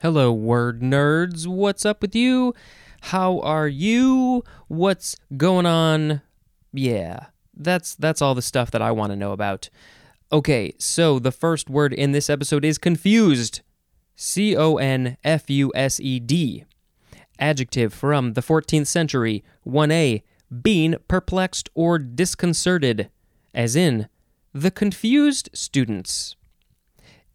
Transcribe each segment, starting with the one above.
Hello, word nerds. What's up with you? How are you? What's going on? Yeah, that's that's all the stuff that I want to know about. Okay, so the first word in this episode is confused. C O N F U S E D. Adjective from the 14th century. 1a. Being perplexed or disconcerted, as in the confused students.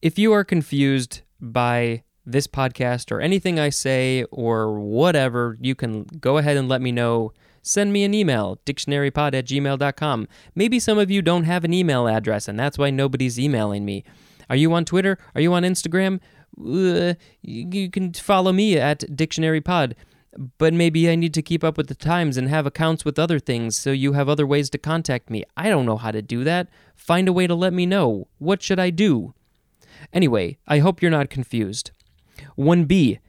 If you are confused by this podcast or anything I say or whatever, you can go ahead and let me know. Send me an email, dictionarypod at gmail.com. Maybe some of you don't have an email address, and that's why nobody's emailing me. Are you on Twitter? Are you on Instagram? Uh, you can follow me at dictionarypod. But maybe I need to keep up with the times and have accounts with other things so you have other ways to contact me. I don't know how to do that. Find a way to let me know. What should I do? Anyway, I hope you're not confused. 1b.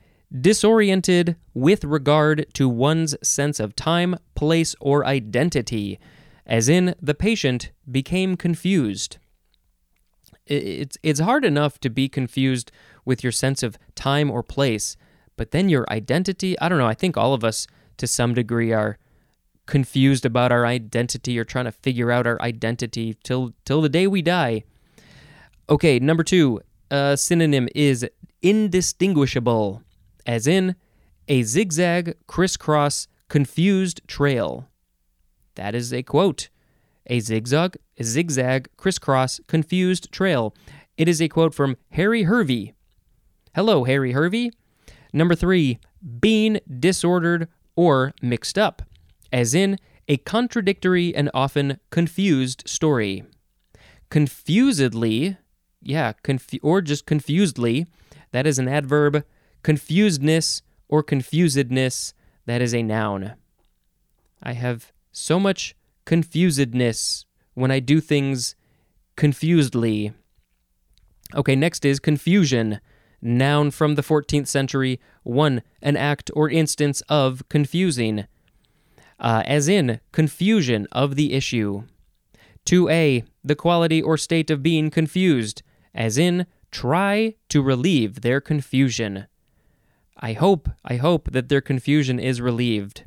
Disoriented with regard to one's sense of time, place, or identity, as in the patient became confused. It's, it's hard enough to be confused with your sense of time or place, but then your identity, I don't know, I think all of us to some degree are confused about our identity or trying to figure out our identity till till the day we die. Okay, number 2, a synonym is indistinguishable, as in a zigzag, crisscross, confused trail. That is a quote. A zigzag, a zigzag, crisscross, confused trail. It is a quote from Harry Hervey. Hello, Harry Hervey. Number three, being disordered or mixed up, as in a contradictory and often confused story. Confusedly yeah, or just confusedly, that is an adverb. Confusedness or confusedness, that is a noun. I have so much confusedness when I do things confusedly. Okay, next is confusion. Noun from the 14th century. 1. An act or instance of confusing. Uh, as in, confusion of the issue. 2a. The quality or state of being confused as in try to relieve their confusion. I hope, I hope that their confusion is relieved.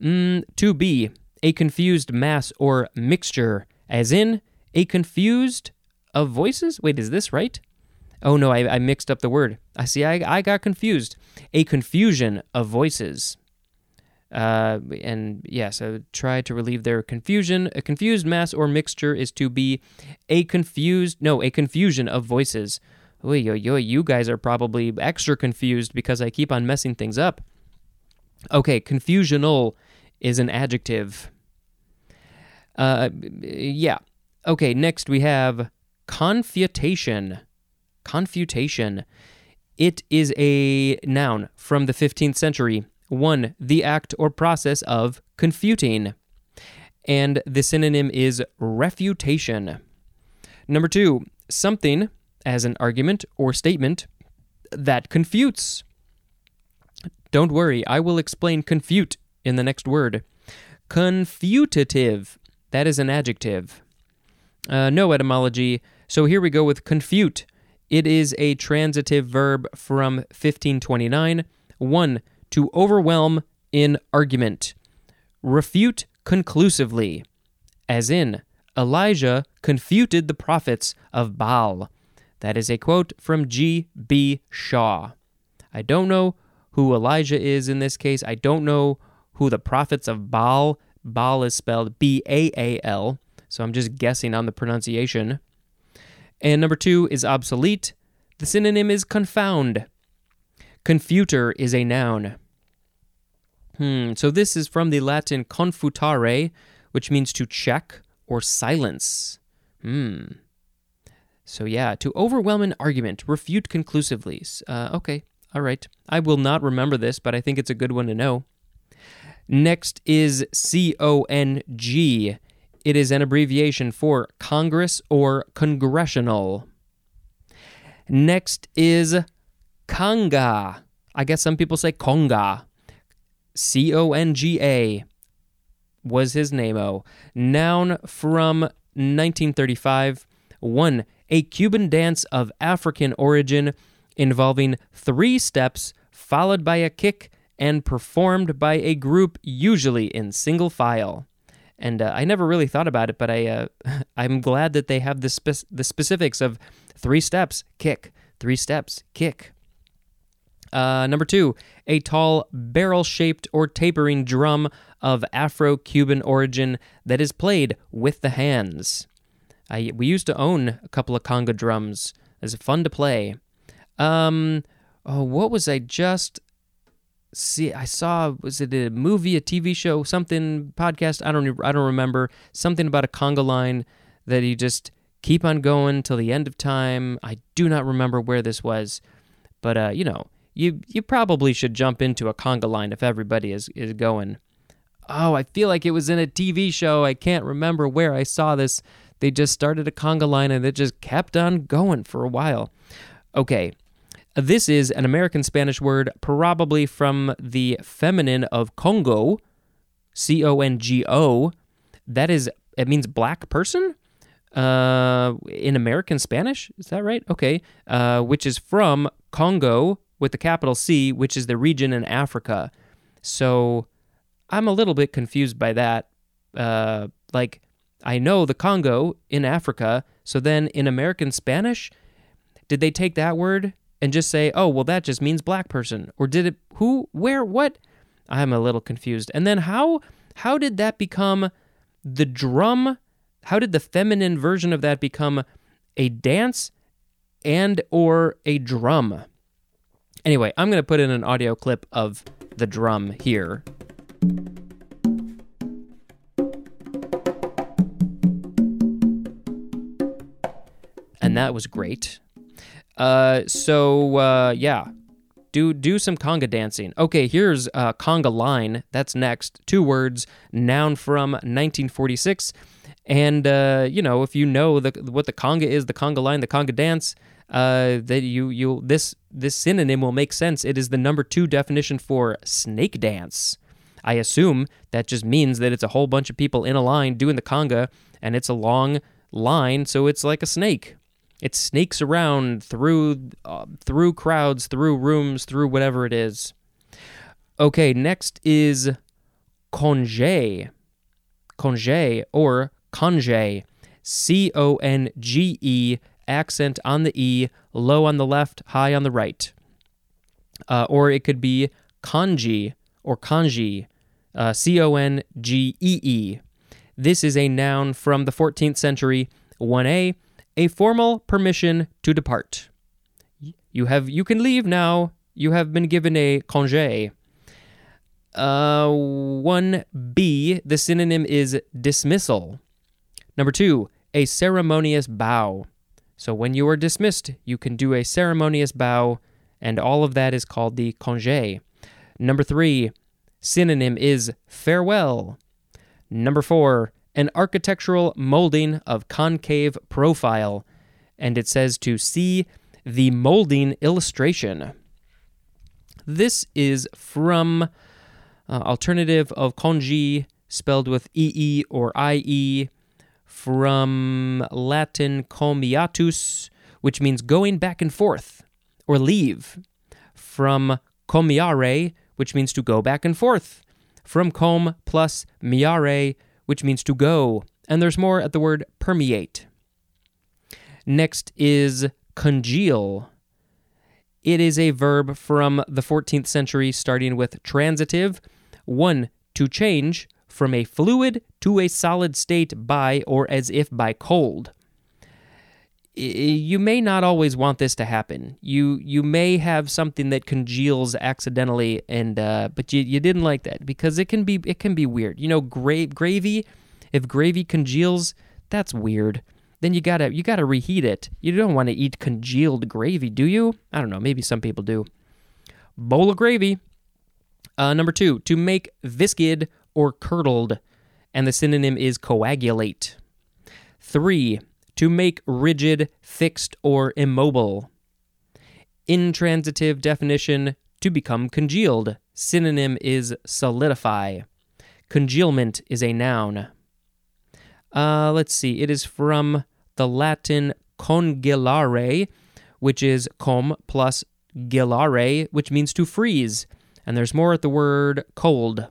Mm, 2b, a confused mass or mixture, as in a confused of voices? Wait, is this right? Oh no, I, I mixed up the word. I see, I, I got confused. A confusion of voices. Uh, and yeah, so try to relieve their confusion. A confused mass or mixture is to be a confused, no, a confusion of voices. Oy, yo, yo, you guys are probably extra confused because I keep on messing things up. Okay, confusional is an adjective. Uh, yeah. Okay, next we have confutation. Confutation. It is a noun from the 15th century. 1. The act or process of confuting. And the synonym is refutation. Number 2. Something as an argument or statement that confutes. Don't worry, I will explain confute in the next word. Confutative. That is an adjective. Uh, no etymology. So here we go with confute. It is a transitive verb from 1529. 1 to overwhelm in argument, refute conclusively, as in, Elijah confuted the prophets of Baal. That is a quote from G.B. Shaw. I don't know who Elijah is in this case. I don't know who the prophets of Baal. Baal is spelled B A A L, so I'm just guessing on the pronunciation. And number two is obsolete. The synonym is confound. Confuter is a noun. Hmm, so this is from the Latin confutare, which means to check or silence. Hmm. So yeah, to overwhelm an argument, refute conclusively. Uh, okay, all right. I will not remember this, but I think it's a good one to know. Next is C O N G. It is an abbreviation for Congress or Congressional. Next is Conga. I guess some people say Conga. C O N G A was his name. Oh, noun from 1935. One, a Cuban dance of African origin involving three steps followed by a kick and performed by a group usually in single file. And uh, I never really thought about it, but I uh, I'm glad that they have the spe- the specifics of three steps, kick, three steps, kick. Uh, number two, a tall barrel shaped or tapering drum of Afro Cuban origin that is played with the hands. I, we used to own a couple of conga drums. It's fun to play. Um, oh, what was I just see? I saw was it a movie, a TV show, something podcast? I don't I don't remember. Something about a conga line that you just keep on going till the end of time. I do not remember where this was, but uh, you know, you you probably should jump into a conga line if everybody is is going. Oh, I feel like it was in a TV show. I can't remember where I saw this. They just started a conga line and it just kept on going for a while. Okay, this is an American Spanish word, probably from the feminine of Congo, C O N G O. That is, it means black person uh, in American Spanish. Is that right? Okay. Uh, which is from Congo with the capital C, which is the region in Africa. So I'm a little bit confused by that. Uh, like, I know the Congo in Africa. So then in American Spanish, did they take that word and just say, oh, well, that just means black person? Or did it, who, where, what? I'm a little confused. And then how, how did that become the drum? How did the feminine version of that become a dance and or a drum? Anyway, I'm going to put in an audio clip of the drum here. And that was great. Uh, so uh, yeah, do do some conga dancing. Okay, here's uh, conga line. That's next. Two words, noun from 1946. And uh, you know, if you know the what the conga is, the conga line, the conga dance, uh, that you you this this synonym will make sense. It is the number two definition for snake dance. I assume that just means that it's a whole bunch of people in a line doing the conga, and it's a long line, so it's like a snake. It snakes around through uh, through crowds, through rooms, through whatever it is. Okay, next is conge. Conge or conge. C O N G E, accent on the E, low on the left, high on the right. Uh, or it could be kanji or kanji, uh, C O N G E E. This is a noun from the 14th century. 1a, a formal permission to depart. You have you can leave now. You have been given a congé. Uh, 1b, the synonym is dismissal. Number 2, a ceremonious bow. So when you are dismissed, you can do a ceremonious bow, and all of that is called the congé. Number 3, synonym is farewell. Number 4, an architectural molding of concave profile, and it says to see the molding illustration. This is from uh, alternative of konji, spelled with ee or ie, from Latin commeatus, which means going back and forth or leave, from commeare, which means to go back and forth, from com plus meare, which means to go, and there's more at the word permeate. Next is congeal. It is a verb from the 14th century starting with transitive, one, to change from a fluid to a solid state by or as if by cold. You may not always want this to happen. You you may have something that congeals accidentally, and uh, but you, you didn't like that because it can be it can be weird. You know, gra- gravy. If gravy congeals, that's weird then you gotta you gotta reheat it. You don't want to eat congealed gravy, do you? I don't know. Maybe some people do. Bowl of gravy. Uh, number two, to make viscid or curdled, and the synonym is coagulate. Three, to make rigid, fixed, or immobile. Intransitive definition, to become congealed. Synonym is solidify. Congealment is a noun. Uh, let's see, it is from the Latin congelare, which is com plus gelare, which means to freeze. And there's more at the word cold.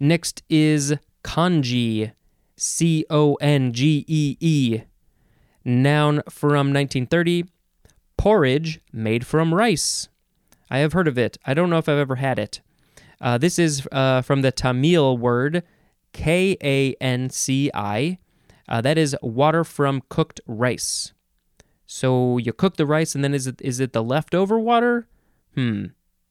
Next is congee, C O N G E E. Noun from 1930, porridge made from rice. I have heard of it. I don't know if I've ever had it. Uh, this is uh, from the Tamil word K A N C I. Uh, that is water from cooked rice. So you cook the rice, and then is it is it the leftover water? Hmm.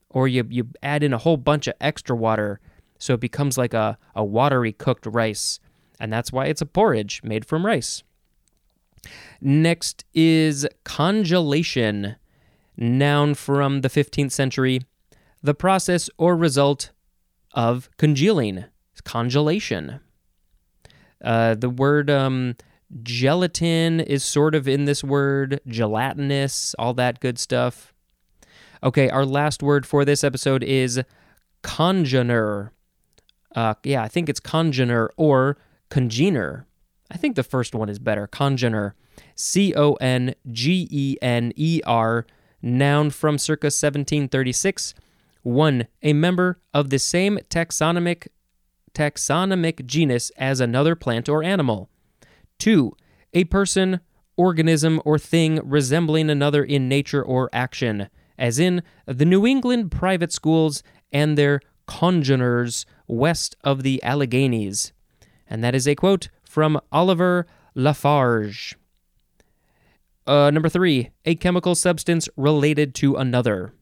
Or you you add in a whole bunch of extra water, so it becomes like a, a watery cooked rice, and that's why it's a porridge made from rice. Next is congelation, noun from the 15th century, the process or result of congealing, congelation. Uh, the word um, gelatin is sort of in this word, gelatinous, all that good stuff. Okay, our last word for this episode is congener. Uh, yeah, I think it's congener or congener. I think the first one is better. Congener. C O N G E N E R, noun from circa 1736. One, a member of the same taxonomic taxonomic genus as another plant or animal. 2. A person, organism, or thing resembling another in nature or action, as in the New England private schools and their congeners west of the Alleghenies. And that is a quote from Oliver La Farge. Uh, number three, a chemical substance related to another.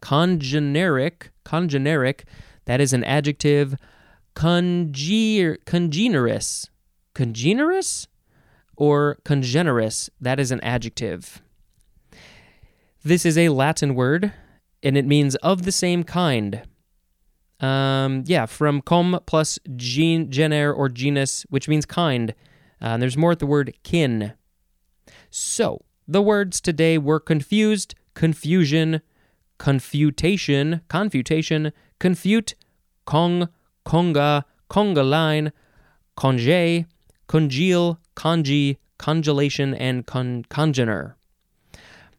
Congeneric, congeneric that is an adjective. Congener, congenerous. Congenerous? Or congenerous. That is an adjective. This is a Latin word, and it means of the same kind. Um, yeah, from com plus gen, or genus, which means kind. Uh, and there's more at the word kin. So, the words today were confused, confusion, confutation, confutation, confute, cong, conga, conga line, conge, congeal, conge, congelation, and con- congener.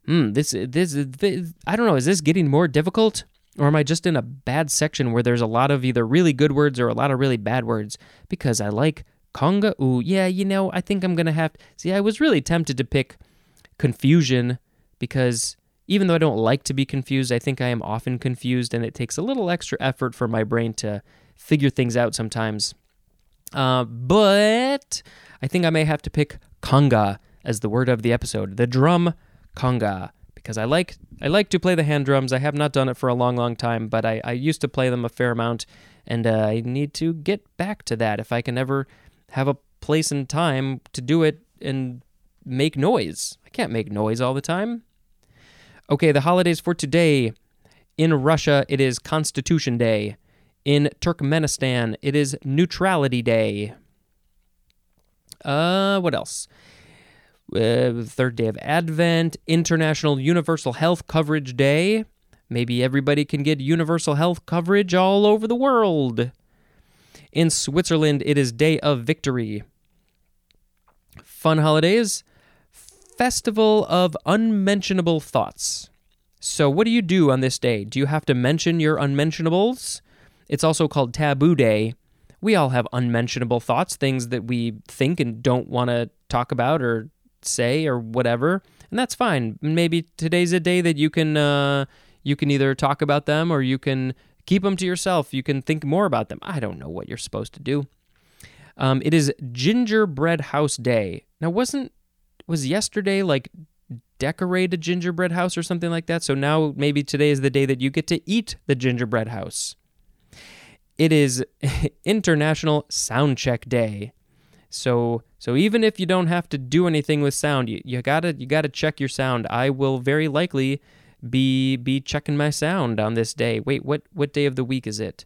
Hmm, this, this, this, I don't know, is this getting more difficult? Or am I just in a bad section where there's a lot of either really good words or a lot of really bad words? Because I like conga. Ooh, yeah, you know, I think I'm going to have. See, I was really tempted to pick confusion because even though I don't like to be confused, I think I am often confused, and it takes a little extra effort for my brain to figure things out sometimes. Uh, but I think I may have to pick conga as the word of the episode, the drum conga, because I like I like to play the hand drums. I have not done it for a long, long time, but I, I used to play them a fair amount, and uh, I need to get back to that if I can ever have a place and time to do it and make noise. I can't make noise all the time. Okay, the holidays for today. In Russia, it is Constitution Day. In Turkmenistan, it is Neutrality Day. Uh, what else? Uh, third day of Advent, International Universal Health Coverage Day. Maybe everybody can get universal health coverage all over the world. In Switzerland, it is Day of Victory. Fun holidays. Festival of Unmentionable Thoughts. So, what do you do on this day? Do you have to mention your unmentionables? It's also called Taboo Day. We all have unmentionable thoughts, things that we think and don't want to talk about or say or whatever, and that's fine. Maybe today's a day that you can uh, you can either talk about them or you can keep them to yourself. You can think more about them. I don't know what you're supposed to do. Um, it is Gingerbread House Day. Now, wasn't was yesterday like decorate a gingerbread house or something like that? So now maybe today is the day that you get to eat the gingerbread house. It is International Sound Check Day. So so even if you don't have to do anything with sound, you, you gotta you gotta check your sound. I will very likely be be checking my sound on this day. Wait, what what day of the week is it?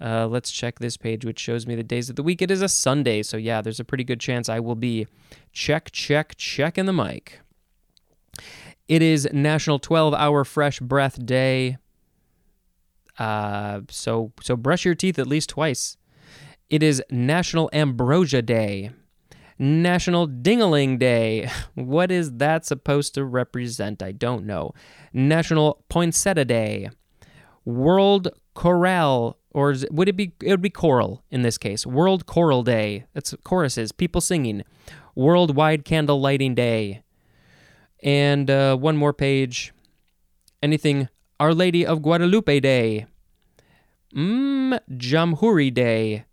Uh, let's check this page, which shows me the days of the week. It is a Sunday, so yeah, there's a pretty good chance I will be check, check, checking the mic. It is National 12 Hour Fresh Breath Day. Uh, so so brush your teeth at least twice. It is National Ambrosia Day. National Dingaling Day. What is that supposed to represent? I don't know. National Poinsettia Day. World Chorale, or it, would it be? It would be choral in this case. World Choral Day. That's choruses, people singing. Worldwide Candle Lighting Day. And uh, one more page. Anything Our Lady of Guadalupe Day. Mmm, Jamhuri Day.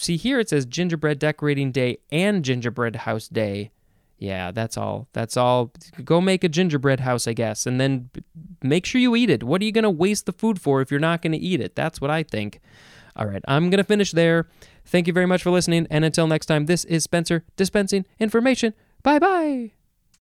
See here it says Gingerbread Decorating Day and Gingerbread House Day. Yeah, that's all. That's all. Go make a gingerbread house, I guess, and then make sure you eat it. What are you going to waste the food for if you're not going to eat it? That's what I think. All right, I'm going to finish there. Thank you very much for listening, and until next time, this is Spencer dispensing information. Bye bye.